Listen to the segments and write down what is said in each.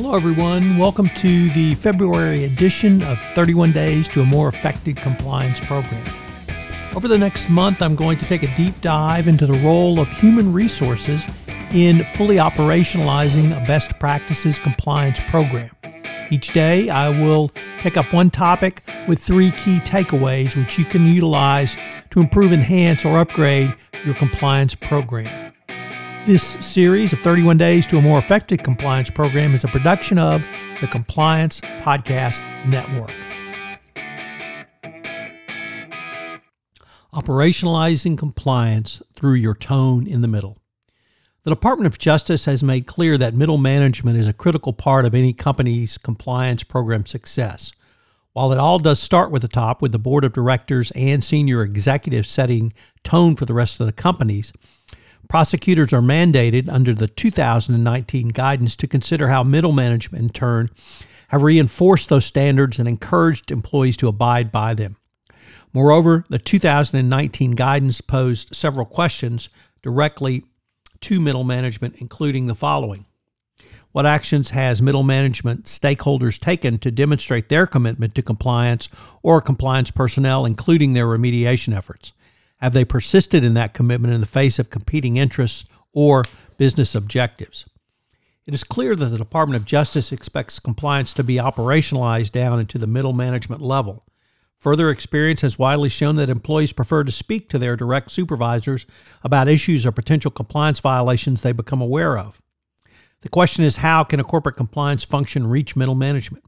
Hello, everyone. Welcome to the February edition of 31 Days to a More Effective Compliance Program. Over the next month, I'm going to take a deep dive into the role of human resources in fully operationalizing a best practices compliance program. Each day, I will pick up one topic with three key takeaways which you can utilize to improve, enhance, or upgrade your compliance program. This series of 31 Days to a More Effective Compliance Program is a production of the Compliance Podcast Network. Operationalizing compliance through your tone in the middle. The Department of Justice has made clear that middle management is a critical part of any company's compliance program success. While it all does start with the top, with the board of directors and senior executives setting tone for the rest of the companies, prosecutors are mandated under the 2019 guidance to consider how middle management, in turn, have reinforced those standards and encouraged employees to abide by them. Moreover, the 2019 guidance posed several questions directly to middle management, including the following What actions has middle management stakeholders taken to demonstrate their commitment to compliance or compliance personnel, including their remediation efforts? Have they persisted in that commitment in the face of competing interests or business objectives? It is clear that the Department of Justice expects compliance to be operationalized down into the middle management level. Further experience has widely shown that employees prefer to speak to their direct supervisors about issues or potential compliance violations they become aware of. The question is how can a corporate compliance function reach middle management?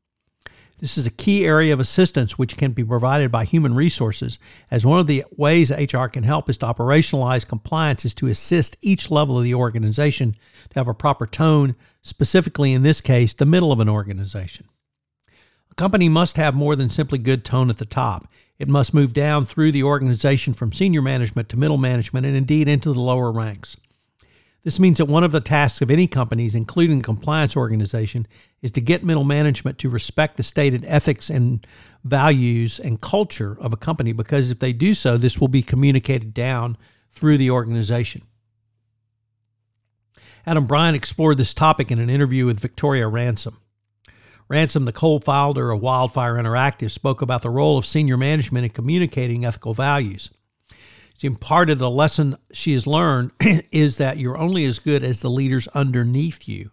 This is a key area of assistance which can be provided by human resources, as one of the ways HR can help is to operationalize compliance is to assist each level of the organization to have a proper tone, specifically in this case, the middle of an organization. A company must have more than simply good tone at the top. It must move down through the organization from senior management to middle management and indeed into the lower ranks. This means that one of the tasks of any companies, including the compliance organization, is to get middle management to respect the stated ethics and values and culture of a company because if they do so, this will be communicated down through the organization. Adam Bryant explored this topic in an interview with Victoria Ransom. Ransom, the co founder of Wildfire Interactive, spoke about the role of senior management in communicating ethical values. She imparted the lesson she has learned is that you're only as good as the leaders underneath you.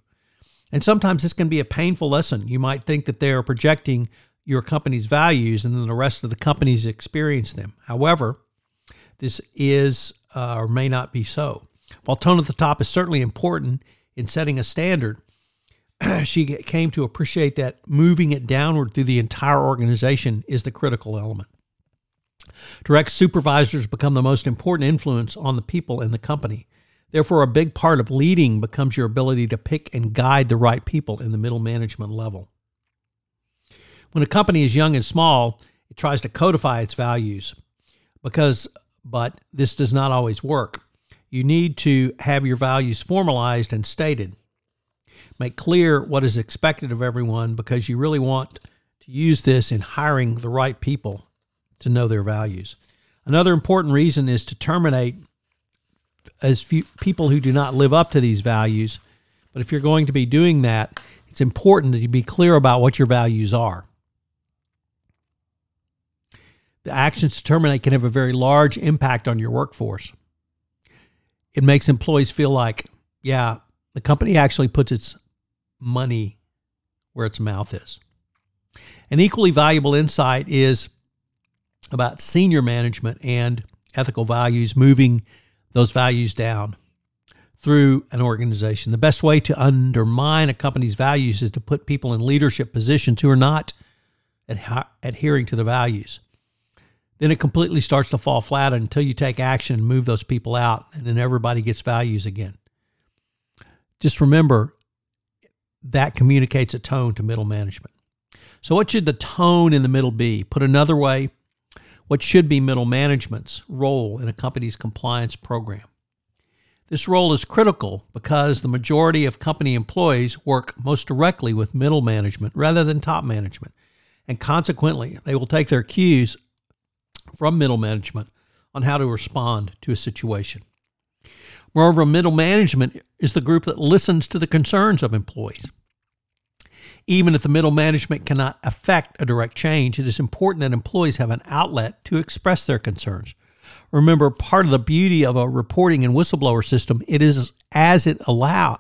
And sometimes this can be a painful lesson. You might think that they are projecting your company's values and then the rest of the companies experience them. However, this is uh, or may not be so. While tone at the top is certainly important in setting a standard, she came to appreciate that moving it downward through the entire organization is the critical element. Direct supervisors become the most important influence on the people in the company. Therefore, a big part of leading becomes your ability to pick and guide the right people in the middle management level. When a company is young and small, it tries to codify its values because but this does not always work. You need to have your values formalized and stated. Make clear what is expected of everyone because you really want to use this in hiring the right people to know their values. Another important reason is to terminate as few people who do not live up to these values. But if you're going to be doing that, it's important that you be clear about what your values are. The actions to terminate can have a very large impact on your workforce. It makes employees feel like, yeah, the company actually puts its money where its mouth is. An equally valuable insight is about senior management and ethical values, moving those values down through an organization. The best way to undermine a company's values is to put people in leadership positions who are not adhering to the values. Then it completely starts to fall flat until you take action and move those people out, and then everybody gets values again. Just remember that communicates a tone to middle management. So, what should the tone in the middle be? Put another way, what should be middle management's role in a company's compliance program? This role is critical because the majority of company employees work most directly with middle management rather than top management. And consequently, they will take their cues from middle management on how to respond to a situation. Moreover, middle management is the group that listens to the concerns of employees. Even if the middle management cannot affect a direct change, it is important that employees have an outlet to express their concerns. Remember, part of the beauty of a reporting and whistleblower system, it is as it allows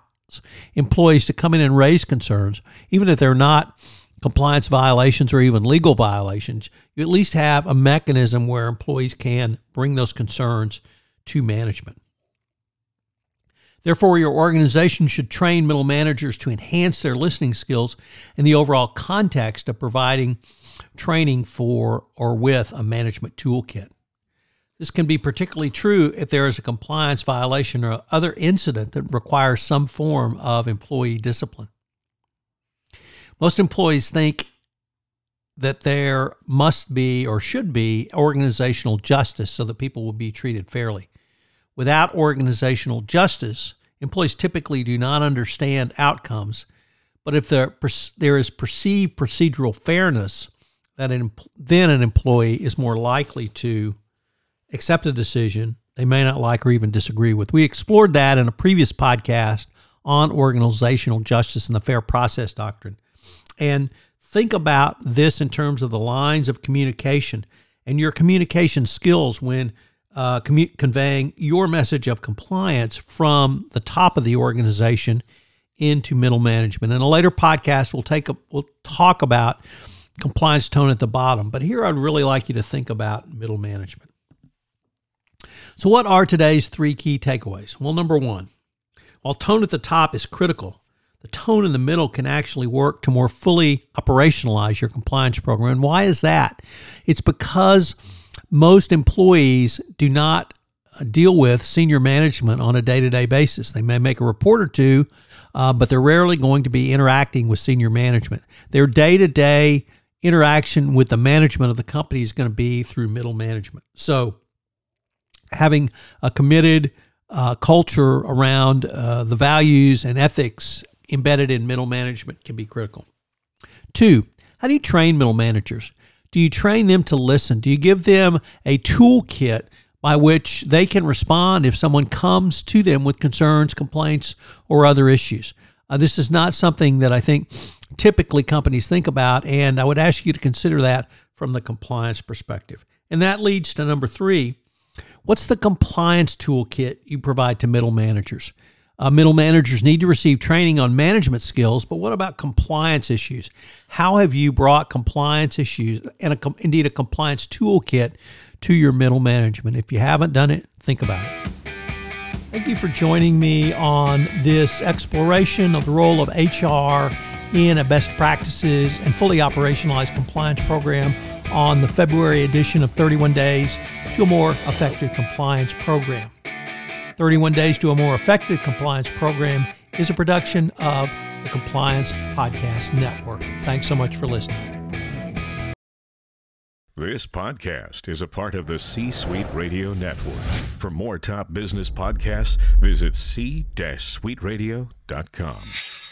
employees to come in and raise concerns, even if they're not compliance violations or even legal violations, you at least have a mechanism where employees can bring those concerns to management. Therefore, your organization should train middle managers to enhance their listening skills in the overall context of providing training for or with a management toolkit. This can be particularly true if there is a compliance violation or other incident that requires some form of employee discipline. Most employees think that there must be or should be organizational justice so that people will be treated fairly. Without organizational justice, employees typically do not understand outcomes. But if there, there is perceived procedural fairness, that an, then an employee is more likely to accept a decision they may not like or even disagree with. We explored that in a previous podcast on organizational justice and the fair process doctrine. And think about this in terms of the lines of communication and your communication skills when uh, commu- conveying your message of compliance from the top of the organization into middle management. In a later podcast, we'll take a, we'll talk about compliance tone at the bottom, but here I'd really like you to think about middle management. So, what are today's three key takeaways? Well, number one, while tone at the top is critical, the tone in the middle can actually work to more fully operationalize your compliance program. And why is that? It's because most employees do not uh, deal with senior management on a day to day basis. They may make a report or two, uh, but they're rarely going to be interacting with senior management. Their day to day interaction with the management of the company is going to be through middle management. So, having a committed uh, culture around uh, the values and ethics embedded in middle management can be critical. Two, how do you train middle managers? Do you train them to listen? Do you give them a toolkit by which they can respond if someone comes to them with concerns, complaints, or other issues? Uh, this is not something that I think typically companies think about, and I would ask you to consider that from the compliance perspective. And that leads to number three what's the compliance toolkit you provide to middle managers? Uh, middle managers need to receive training on management skills, but what about compliance issues? How have you brought compliance issues and a, indeed a compliance toolkit to your middle management? If you haven't done it, think about it. Thank you for joining me on this exploration of the role of HR in a best practices and fully operationalized compliance program on the February edition of 31 Days to a More Effective Compliance Program. 31 Days to a More Effective Compliance Program is a production of the Compliance Podcast Network. Thanks so much for listening. This podcast is a part of the C Suite Radio Network. For more top business podcasts, visit c-suiteradio.com.